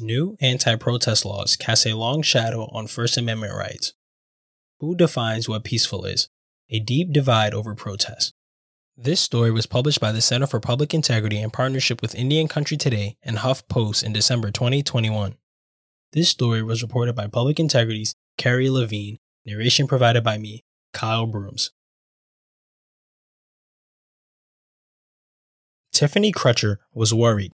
New anti protest laws cast a long shadow on First Amendment rights. Who defines what peaceful is? A deep divide over protest. This story was published by the Center for Public Integrity in partnership with Indian Country Today and HuffPost in December 2021. This story was reported by Public Integrity's Carrie Levine, narration provided by me, Kyle Brooms. Tiffany Crutcher was worried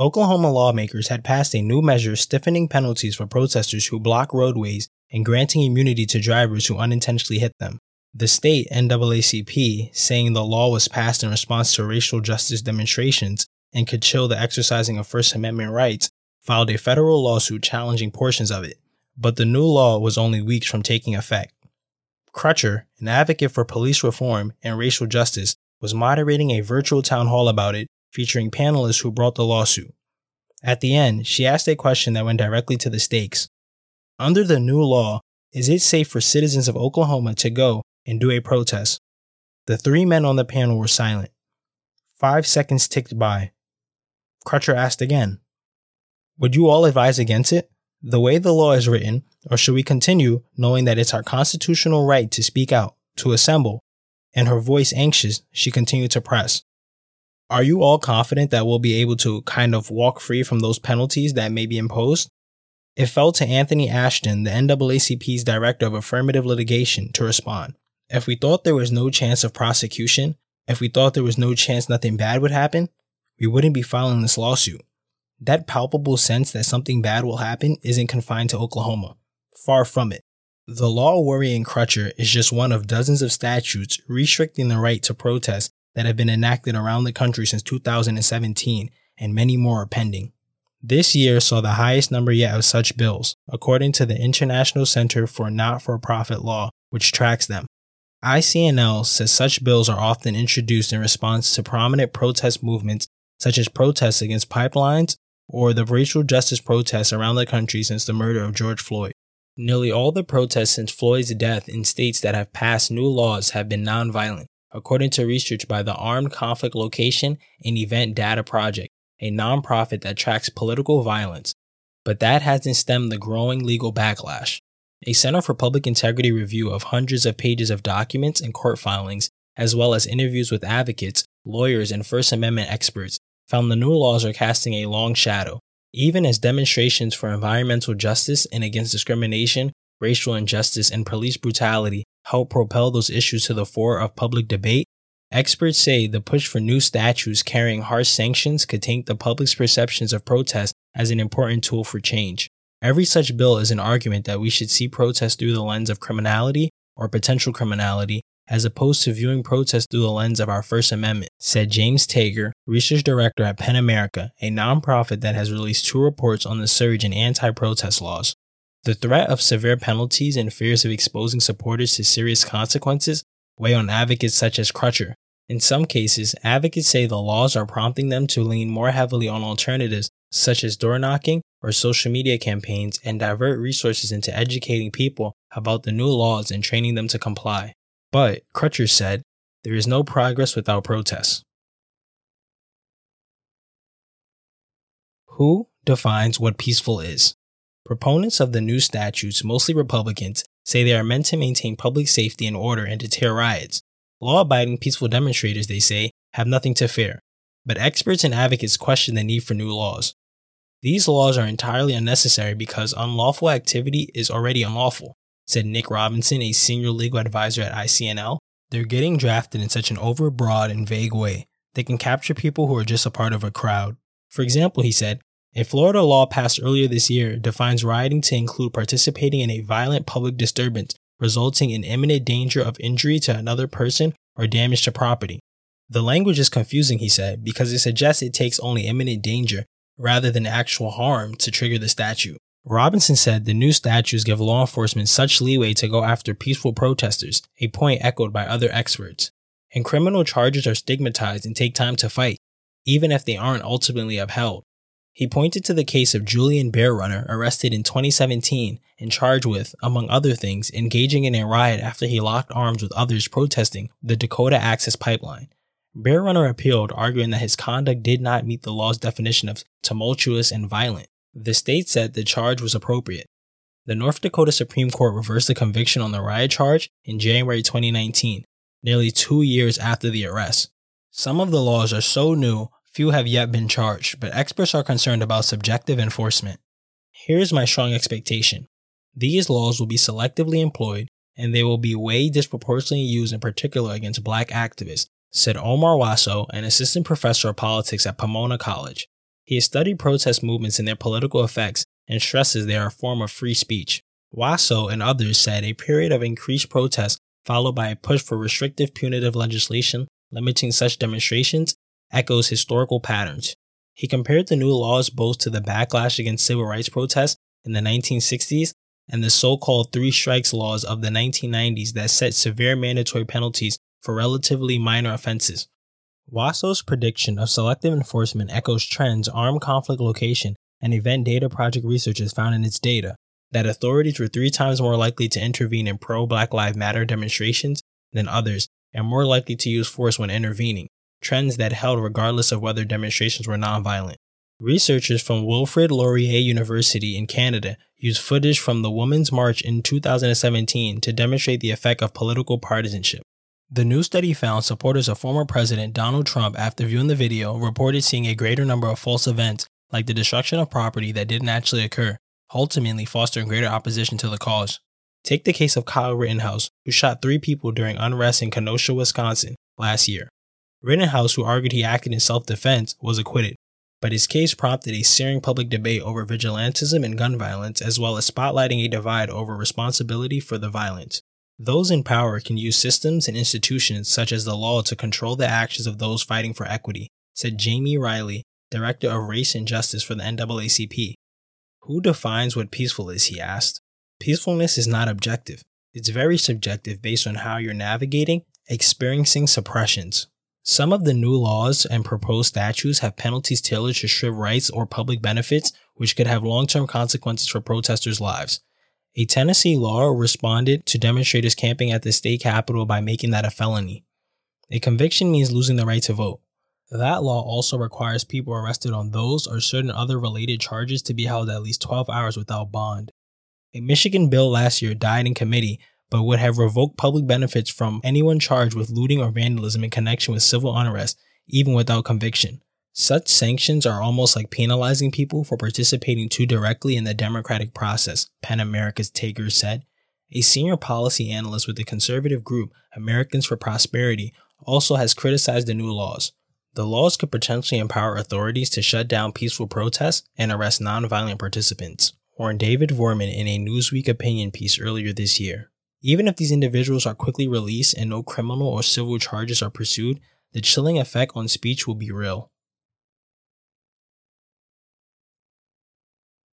Oklahoma lawmakers had passed a new measure stiffening penalties for protesters who block roadways and granting immunity to drivers who unintentionally hit them. The state NAACP, saying the law was passed in response to racial justice demonstrations and could chill the exercising of First Amendment rights, filed a federal lawsuit challenging portions of it, but the new law was only weeks from taking effect. Crutcher, an advocate for police reform and racial justice, was moderating a virtual town hall about it featuring panelists who brought the lawsuit. At the end, she asked a question that went directly to the stakes. Under the new law, is it safe for citizens of Oklahoma to go and do a protest? The three men on the panel were silent. Five seconds ticked by. Crutcher asked again, Would you all advise against it? The way the law is written, or should we continue knowing that it's our constitutional right to speak out, to assemble? And her voice anxious, she continued to press. Are you all confident that we'll be able to kind of walk free from those penalties that may be imposed? It fell to Anthony Ashton, the NAACP's director of affirmative litigation, to respond. If we thought there was no chance of prosecution, if we thought there was no chance nothing bad would happen, we wouldn't be filing this lawsuit. That palpable sense that something bad will happen isn't confined to Oklahoma. Far from it. The law worrying Crutcher is just one of dozens of statutes restricting the right to protest that have been enacted around the country since 2017, and many more are pending. This year saw the highest number yet of such bills, according to the International Center for Not for Profit Law, which tracks them. ICNL says such bills are often introduced in response to prominent protest movements, such as protests against pipelines or the racial justice protests around the country since the murder of George Floyd. Nearly all the protests since Floyd's death in states that have passed new laws have been nonviolent, according to research by the Armed Conflict Location and Event Data Project, a nonprofit that tracks political violence. But that hasn't stemmed the growing legal backlash. A Center for Public Integrity review of hundreds of pages of documents and court filings, as well as interviews with advocates, lawyers, and First Amendment experts, found the new laws are casting a long shadow, even as demonstrations for environmental justice and against discrimination, racial injustice, and police brutality help propel those issues to the fore of public debate, experts say the push for new statutes carrying harsh sanctions could taint the public's perceptions of protest as an important tool for change. Every such bill is an argument that we should see protest through the lens of criminality or potential criminality, as opposed to viewing protest through the lens of our First Amendment, said James Tager, research director at PEN America, a nonprofit that has released two reports on the surge in anti protest laws. The threat of severe penalties and fears of exposing supporters to serious consequences weigh on advocates such as Crutcher. In some cases, advocates say the laws are prompting them to lean more heavily on alternatives such as door knocking or social media campaigns and divert resources into educating people about the new laws and training them to comply. But, Crutcher said, there is no progress without protests. Who defines what peaceful is? Proponents of the new statutes, mostly Republicans, say they are meant to maintain public safety and order and deter riots. Law abiding peaceful demonstrators, they say, have nothing to fear. But experts and advocates question the need for new laws. These laws are entirely unnecessary because unlawful activity is already unlawful, said Nick Robinson, a senior legal advisor at ICNL. They're getting drafted in such an overbroad and vague way. They can capture people who are just a part of a crowd. For example, he said, a Florida law passed earlier this year defines rioting to include participating in a violent public disturbance resulting in imminent danger of injury to another person or damage to property. The language is confusing, he said, because it suggests it takes only imminent danger rather than actual harm to trigger the statute. Robinson said the new statutes give law enforcement such leeway to go after peaceful protesters, a point echoed by other experts. And criminal charges are stigmatized and take time to fight, even if they aren't ultimately upheld. He pointed to the case of Julian Bearrunner, arrested in 2017 and charged with, among other things, engaging in a riot after he locked arms with others protesting the Dakota Access Pipeline. Bearrunner appealed, arguing that his conduct did not meet the law's definition of tumultuous and violent. The state said the charge was appropriate. The North Dakota Supreme Court reversed the conviction on the riot charge in January 2019, nearly two years after the arrest. Some of the laws are so new, few have yet been charged, but experts are concerned about subjective enforcement. Here's my strong expectation these laws will be selectively employed and they will be way disproportionately used in particular against black activists, said Omar Wasow, an assistant professor of politics at Pomona College. He has studied protest movements and their political effects and stresses they are a form of free speech. Wasow and others said a period of increased protest followed by a push for restrictive punitive legislation limiting such demonstrations echoes historical patterns. He compared the new laws both to the backlash against civil rights protests in the 1960s and the so called three strikes laws of the 1990s that set severe mandatory penalties for relatively minor offenses. Wasow's prediction of selective enforcement echoes trends armed conflict location and event data project researchers found in its data that authorities were three times more likely to intervene in pro Black Lives Matter demonstrations than others and more likely to use force when intervening, trends that held regardless of whether demonstrations were nonviolent. Researchers from Wilfrid Laurier University in Canada used footage from the Women's March in 2017 to demonstrate the effect of political partisanship. The new study found supporters of former President Donald Trump, after viewing the video, reported seeing a greater number of false events, like the destruction of property that didn't actually occur, ultimately fostering greater opposition to the cause. Take the case of Kyle Rittenhouse, who shot three people during unrest in Kenosha, Wisconsin last year. Rittenhouse, who argued he acted in self defense, was acquitted, but his case prompted a searing public debate over vigilantism and gun violence, as well as spotlighting a divide over responsibility for the violence. Those in power can use systems and institutions such as the law to control the actions of those fighting for equity, said Jamie Riley, Director of Race and Justice for the NAACP. Who defines what peaceful is, he asked. Peacefulness is not objective. It's very subjective based on how you're navigating, experiencing suppressions. Some of the new laws and proposed statutes have penalties tailored to strip rights or public benefits, which could have long term consequences for protesters' lives. A Tennessee law responded to demonstrators camping at the state capitol by making that a felony. A conviction means losing the right to vote. That law also requires people arrested on those or certain other related charges to be held at least 12 hours without bond. A Michigan bill last year died in committee, but would have revoked public benefits from anyone charged with looting or vandalism in connection with civil unrest, even without conviction. Such sanctions are almost like penalizing people for participating too directly in the democratic process, PEN America's Tager said. A senior policy analyst with the conservative group Americans for Prosperity also has criticized the new laws. The laws could potentially empower authorities to shut down peaceful protests and arrest nonviolent participants warned David Vorman in a Newsweek opinion piece earlier this year. Even if these individuals are quickly released and no criminal or civil charges are pursued, the chilling effect on speech will be real.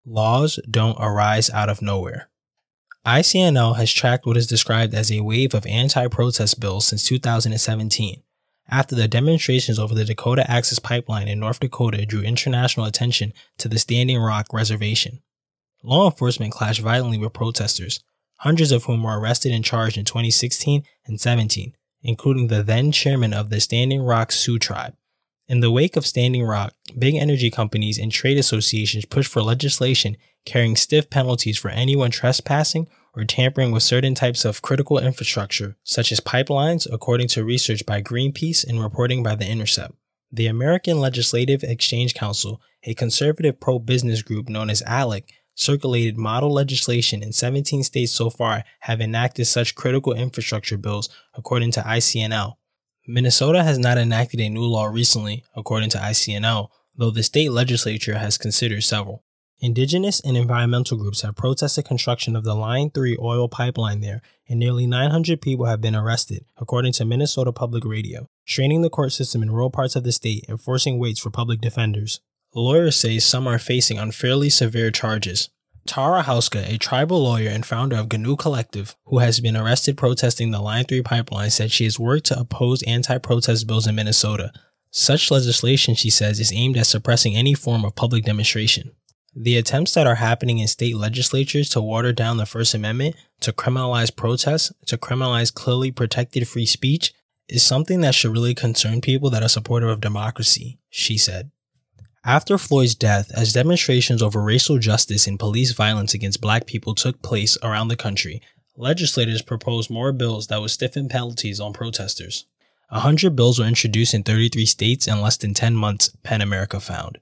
Laws don't arise out of nowhere. ICNL has tracked what is described as a wave of anti protest bills since 2017, after the demonstrations over the Dakota Access Pipeline in North Dakota drew international attention to the Standing Rock Reservation. Law enforcement clashed violently with protesters, hundreds of whom were arrested and charged in 2016 and 17, including the then chairman of the Standing Rock Sioux tribe. In the wake of Standing Rock, big energy companies and trade associations pushed for legislation carrying stiff penalties for anyone trespassing or tampering with certain types of critical infrastructure, such as pipelines, according to research by Greenpeace and reporting by The Intercept. The American Legislative Exchange Council, a conservative pro business group known as ALEC, circulated model legislation in 17 states so far have enacted such critical infrastructure bills, according to ICNL. Minnesota has not enacted a new law recently, according to ICNL, though the state legislature has considered several. Indigenous and environmental groups have protested construction of the Line 3 oil pipeline there, and nearly 900 people have been arrested, according to Minnesota Public Radio, straining the court system in rural parts of the state and forcing waits for public defenders. Lawyers say some are facing unfairly severe charges. Tara Houska, a tribal lawyer and founder of Giniw Collective, who has been arrested protesting the Line 3 pipeline, said she has worked to oppose anti protest bills in Minnesota. Such legislation, she says, is aimed at suppressing any form of public demonstration. The attempts that are happening in state legislatures to water down the First Amendment, to criminalize protests, to criminalize clearly protected free speech, is something that should really concern people that are supportive of democracy, she said. After Floyd's death, as demonstrations over racial justice and police violence against black people took place around the country, legislators proposed more bills that would stiffen penalties on protesters. A hundred bills were introduced in 33 states in less than 10 months, PEN America found.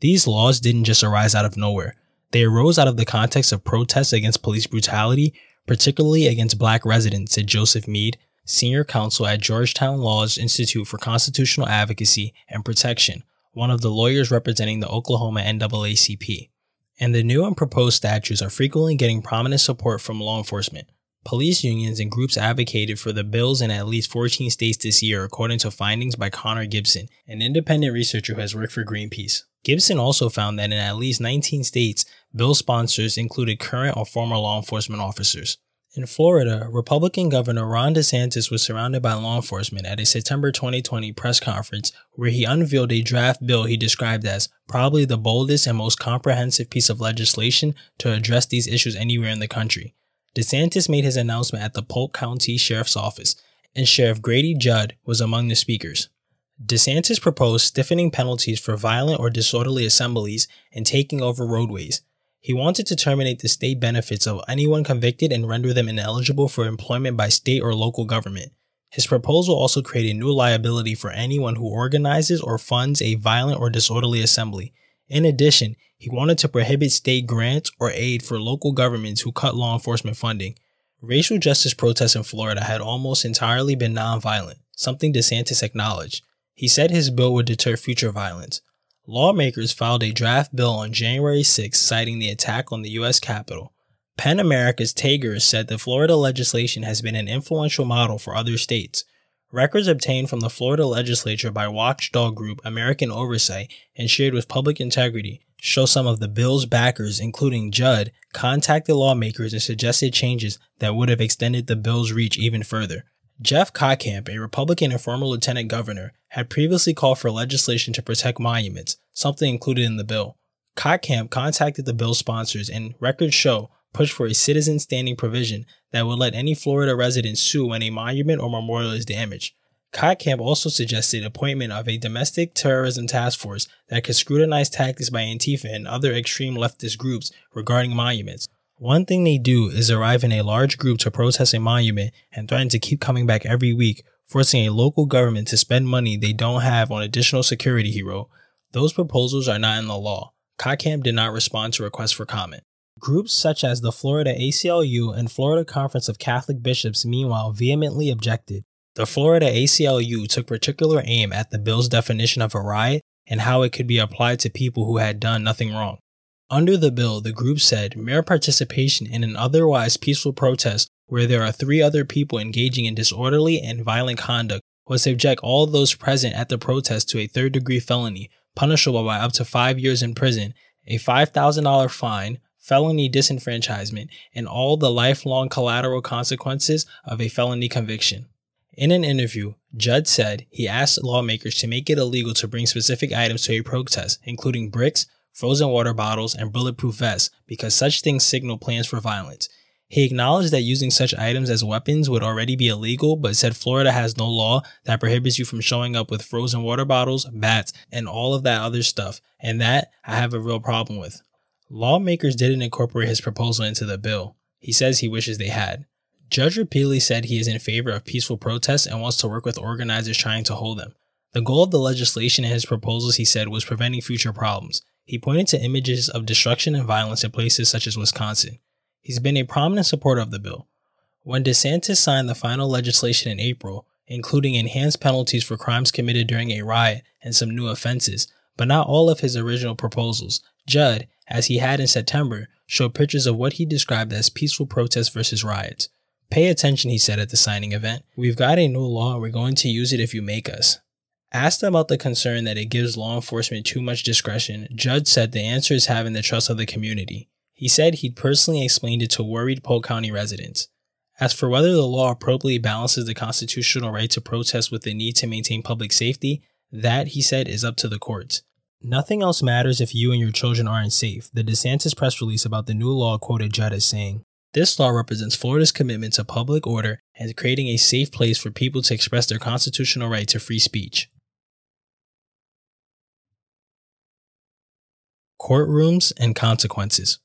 These laws didn't just arise out of nowhere. They arose out of the context of protests against police brutality, particularly against black residents, said Joseph Mead, senior counsel at Georgetown Law's Institute for Constitutional Advocacy and Protection, one of the lawyers representing the Oklahoma NAACP. And the new and proposed statutes are frequently getting prominent support from law enforcement. Police unions and groups advocated for the bills in at least 14 states this year, according to findings by Connor Gibson, an independent researcher who has worked for Greenpeace. Gibson also found that in at least 19 states, bill sponsors included current or former law enforcement officers. In Florida, Republican Governor Ron DeSantis was surrounded by law enforcement at a September 2020 press conference where he unveiled a draft bill he described as probably the boldest and most comprehensive piece of legislation to address these issues anywhere in the country. DeSantis made his announcement at the Polk County Sheriff's Office, and Sheriff Grady Judd was among the speakers. DeSantis proposed stiffening penalties for violent or disorderly assemblies and taking over roadways he wanted to terminate the state benefits of anyone convicted and render them ineligible for employment by state or local government. His proposal also created new liability for anyone who organizes or funds a violent or disorderly assembly. In addition, he wanted to prohibit state grants or aid for local governments who cut law enforcement funding. Racial justice protests in Florida had almost entirely been nonviolent, something DeSantis acknowledged. He said his bill would deter future violence. Lawmakers filed a draft bill on January 6, citing the attack on the U.S. Capitol. PEN America's Tager said the Florida legislation has been an influential model for other states. Records obtained from the Florida legislature by watchdog group American Oversight and shared with Public Integrity show some of the bill's backers, including Judd, contacted lawmakers and suggested changes that would have extended the bill's reach even further. Jeff Kottkamp, a Republican and former lieutenant governor, had previously called for legislation to protect monuments, something included in the bill. Kottkamp contacted the bill's sponsors and records show pushed for a citizen standing provision that would let any Florida resident sue when a monument or memorial is damaged. Kottkamp also suggested appointment of a domestic terrorism task force that could scrutinize tactics by Antifa and other extreme leftist groups regarding monuments. One thing they do is arrive in a large group to protest a monument and threaten to keep coming back every week, forcing a local government to spend money they don't have on additional security, he wrote. Those proposals are not in the law. Kottkamp did not respond to requests for comment. Groups such as the Florida ACLU and Florida Conference of Catholic Bishops, meanwhile, vehemently objected. The Florida ACLU took particular aim at the bill's definition of a riot and how it could be applied to people who had done nothing wrong. Under the bill, the group said mere participation in an otherwise peaceful protest where there are three other people engaging in disorderly and violent conduct would subject all those present at the protest to a third degree felony, punishable by up to five years in prison, a $5,000 fine, felony disenfranchisement, and all the lifelong collateral consequences of a felony conviction. In an interview, Judd said he asked lawmakers to make it illegal to bring specific items to a protest, including bricks, frozen water bottles, and bulletproof vests because such things signal plans for violence. He acknowledged that using such items as weapons would already be illegal, but said Florida has no law that prohibits you from showing up with frozen water bottles, bats, and all of that other stuff, and that I have a real problem with. Lawmakers didn't incorporate his proposal into the bill. He says he wishes they had. Judd repeatedly said he is in favor of peaceful protests and wants to work with organizers trying to hold them. The goal of the legislation and his proposals, he said, was preventing future problems. He pointed to images of destruction and violence in places such as Wisconsin. He's been a prominent supporter of the bill. When DeSantis signed the final legislation in April, including enhanced penalties for crimes committed during a riot and some new offenses, but not all of his original proposals, Judd, as he had in September, showed pictures of what he described as peaceful protests versus riots. Pay attention, he said at the signing event. We've got a new law we're going to use it if you make us. Asked about the concern that it gives law enforcement too much discretion, Judd said the answer is having the trust of the community. He said he'd personally explained it to worried Polk County residents. As for whether the law appropriately balances the constitutional right to protest with the need to maintain public safety, that, he said, is up to the courts. Nothing else matters if you and your children aren't safe, the DeSantis press release about the new law quoted Judd as saying. This law represents Florida's commitment to public order and creating a safe place for people to express their constitutional right to free speech. Courtrooms and Consequences.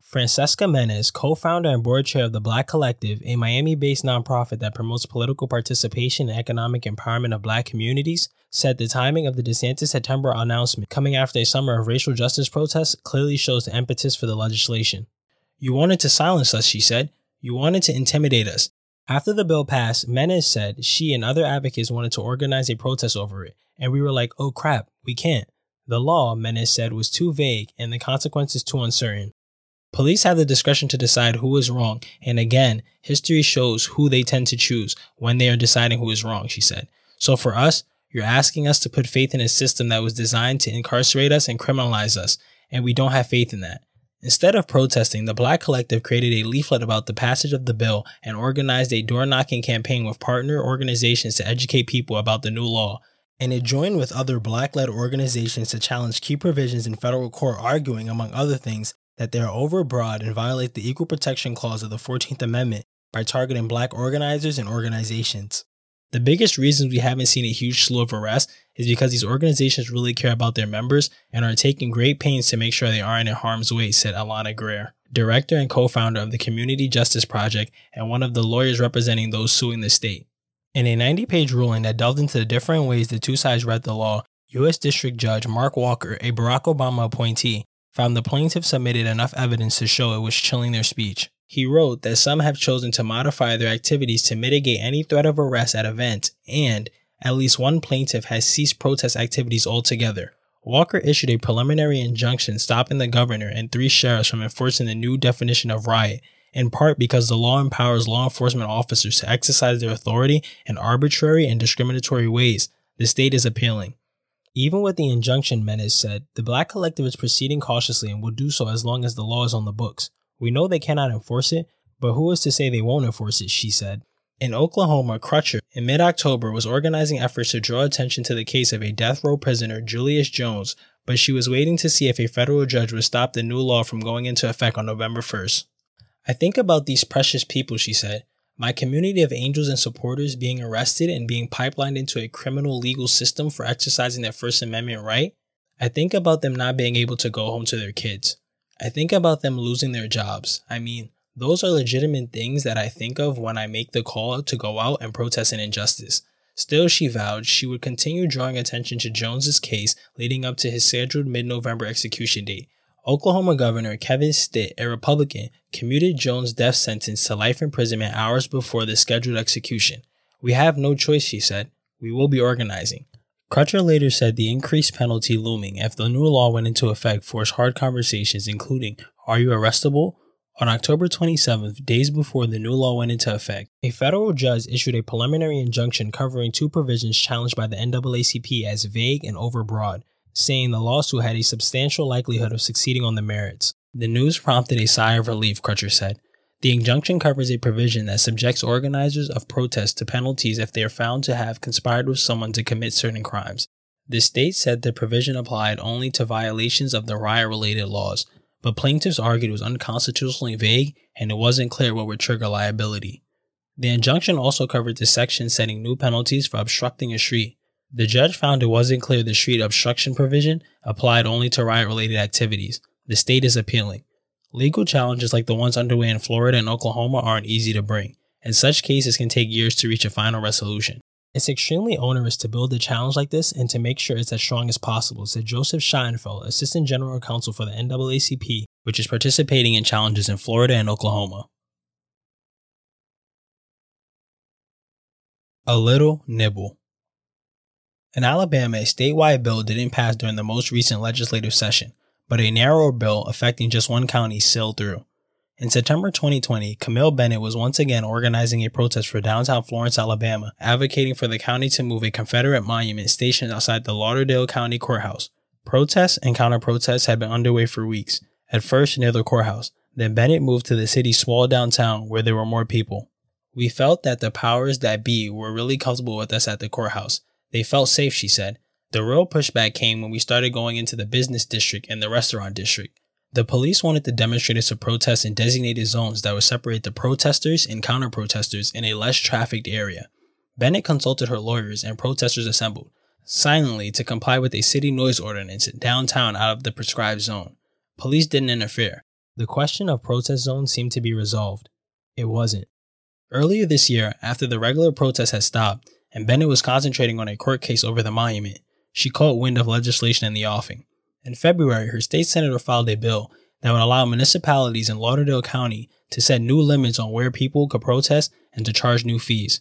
Francesca Menes, co founder and board chair of the Black Collective, a Miami based nonprofit that promotes political participation and economic empowerment of black communities, said the timing of the DeSantis September announcement coming after a summer of racial justice protests clearly shows the impetus for the legislation. You wanted to silence us, she said. You wanted to intimidate us. After the bill passed, Menes said she and other advocates wanted to organize a protest over it, and we were like, oh crap, we can't. The law, Menes said, was too vague and the consequences too uncertain. Police have the discretion to decide who is wrong, and again, history shows who they tend to choose when they are deciding who is wrong, she said. So for us, you're asking us to put faith in a system that was designed to incarcerate us and criminalize us, and we don't have faith in that. Instead of protesting, the Black Collective created a leaflet about the passage of the bill and organized a door knocking campaign with partner organizations to educate people about the new law. And it joined with other black led organizations to challenge key provisions in federal court, arguing, among other things, that they are overbroad and violate the Equal Protection Clause of the 14th Amendment by targeting black organizers and organizations. The biggest reasons we haven't seen a huge slew of arrests is because these organizations really care about their members and are taking great pains to make sure they aren't in harm's way, said Alana Greer, director and co founder of the Community Justice Project and one of the lawyers representing those suing the state. In a 90 page ruling that delved into the different ways the two sides read the law, U.S. District Judge Mark Walker, a Barack Obama appointee, found the plaintiff submitted enough evidence to show it was chilling their speech. He wrote that some have chosen to modify their activities to mitigate any threat of arrest at events, and at least one plaintiff has ceased protest activities altogether. Walker issued a preliminary injunction stopping the governor and three sheriffs from enforcing the new definition of riot, in part because the law empowers law enforcement officers to exercise their authority in arbitrary and discriminatory ways. The state is appealing. Even with the injunction, Menes said, the Black Collective is proceeding cautiously and will do so as long as the law is on the books. We know they cannot enforce it, but who is to say they won't enforce it, she said. In Oklahoma, Crutcher, in mid October, was organizing efforts to draw attention to the case of a death row prisoner, Julius Jones, but she was waiting to see if a federal judge would stop the new law from going into effect on November 1st. I think about these precious people, she said. My community of angels and supporters being arrested and being pipelined into a criminal legal system for exercising their First Amendment right, I think about them not being able to go home to their kids. I think about them losing their jobs. I mean, those are legitimate things that I think of when I make the call to go out and protest an injustice. Still, she vowed she would continue drawing attention to Jones's case leading up to his scheduled mid-November execution date, Oklahoma Governor Kevin Stitt, a Republican, commuted Jones' death sentence to life imprisonment hours before the scheduled execution. We have no choice, she said. We will be organizing. Crutcher later said the increased penalty looming if the new law went into effect forced hard conversations, including Are you arrestable? On October 27th, days before the new law went into effect, a federal judge issued a preliminary injunction covering two provisions challenged by the NAACP as vague and overbroad saying the lawsuit had a substantial likelihood of succeeding on the merits. The news prompted a sigh of relief, Crutcher said. The injunction covers a provision that subjects organizers of protests to penalties if they are found to have conspired with someone to commit certain crimes. The state said the provision applied only to violations of the riot related laws, but plaintiffs argued it was unconstitutionally vague and it wasn't clear what would trigger liability. The injunction also covered the section setting new penalties for obstructing a street, the judge found it wasn't clear the street obstruction provision applied only to riot related activities. The state is appealing. Legal challenges like the ones underway in Florida and Oklahoma aren't easy to bring, and such cases can take years to reach a final resolution. It's extremely onerous to build a challenge like this and to make sure it's as strong as possible, said Joseph Schottenfeld, Assistant General Counsel for the NAACP, which is participating in challenges in Florida and Oklahoma. A little nibble. In Alabama, a statewide bill didn't pass during the most recent legislative session, but a narrower bill affecting just one county sailed through. In September 2020, Camille Bennett was once again organizing a protest for downtown Florence, Alabama, advocating for the county to move a Confederate monument stationed outside the Lauderdale County Courthouse. Protests and counter protests had been underway for weeks, at first near the courthouse. Then Bennett moved to the city's small downtown where there were more people. We felt that the powers that be were really comfortable with us at the courthouse, they felt safe, she said. The real pushback came when we started going into the business district and the restaurant district. The police wanted the demonstrators to protest in designated zones that would separate the protesters and counter protesters in a less trafficked area. Bennett consulted her lawyers and protesters assembled, silently to comply with a city noise ordinance downtown out of the prescribed zone. police didn't interfere. The question of protest zones seemed to be resolved. It wasn't. Earlier this year, after the regular protests had stopped and Bennett was concentrating on a court case over the monument, she caught wind of legislation in the offing. In February, her state senator filed a bill that would allow municipalities in Lauderdale County to set new limits on where people could protest and to charge new fees.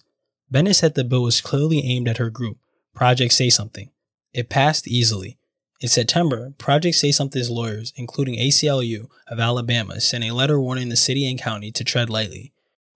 Bennett said the bill was clearly aimed at her group, Project Say Something. It passed easily. In September, Project Say Something's lawyers, including ACLU of Alabama, sent a letter warning the city and county to tread lightly.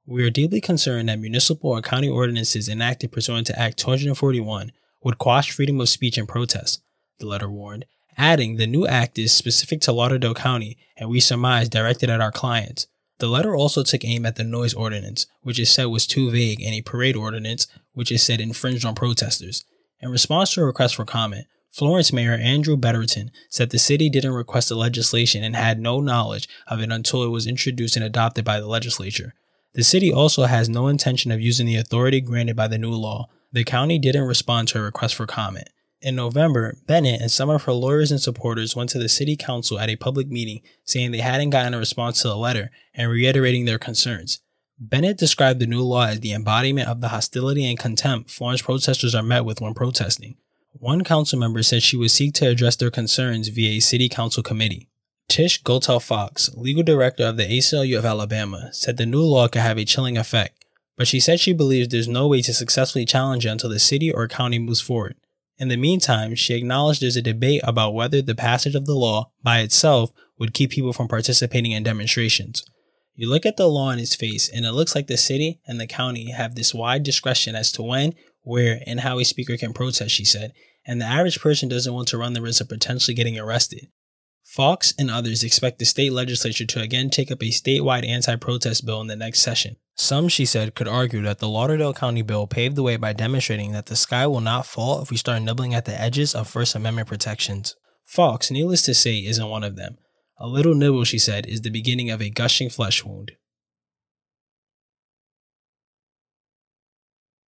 We are deeply concerned that municipal or county ordinances enacted pursuant to Act 241 would quash freedom of speech and protest, the letter warned, adding the new act is specific to Lauderdale County and we surmise directed at our clients. The letter also took aim at the noise ordinance, which is said was too vague, and a parade ordinance, which is said infringed on protesters. In response to a request for comment, Florence Mayor Andrew Betterton said the city didn't request the legislation and had no knowledge of it until it was introduced and adopted by the legislature. The city also has no intention of using the authority granted by the new law. The county didn't respond to a request for comment. In November, Bennett and some of her lawyers and supporters went to the city council at a public meeting saying they hadn't gotten a response to the letter and reiterating their concerns. Bennett described the new law as the embodiment of the hostility and contempt Florence protesters are met with when protesting. One council member said she would seek to address their concerns via a city council committee. Tish Gotell Faulks, legal director of the ACLU of Alabama, said the new law could have a chilling effect, but she said she believes there's no way to successfully challenge it until the city or county moves forward. In the meantime, she acknowledged there's a debate about whether the passage of the law by itself would keep people from participating in demonstrations. You look at the law in its face, and it looks like the city and the county have this wide discretion as to when, where, and how a speaker can protest, she said, and the average person doesn't want to run the risk of potentially getting arrested. Faulks and others expect the state legislature to again take up a statewide anti protest bill in the next session. Some, she said, could argue that the Lauderdale County bill paved the way by demonstrating that the sky will not fall if we start nibbling at the edges of First Amendment protections. Faulks, needless to say, isn't one of them. A little nibble, she said, is the beginning of a gushing flesh wound.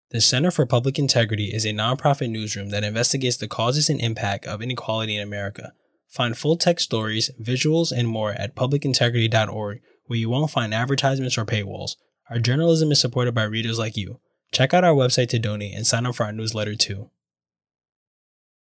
The Center for Public Integrity is a nonprofit newsroom that investigates the causes and impact of inequality in America. Find full text stories, visuals, and more at publicintegrity.org, where you won't find advertisements or paywalls. Our journalism is supported by readers like you. Check out our website to donate and sign up for our newsletter too.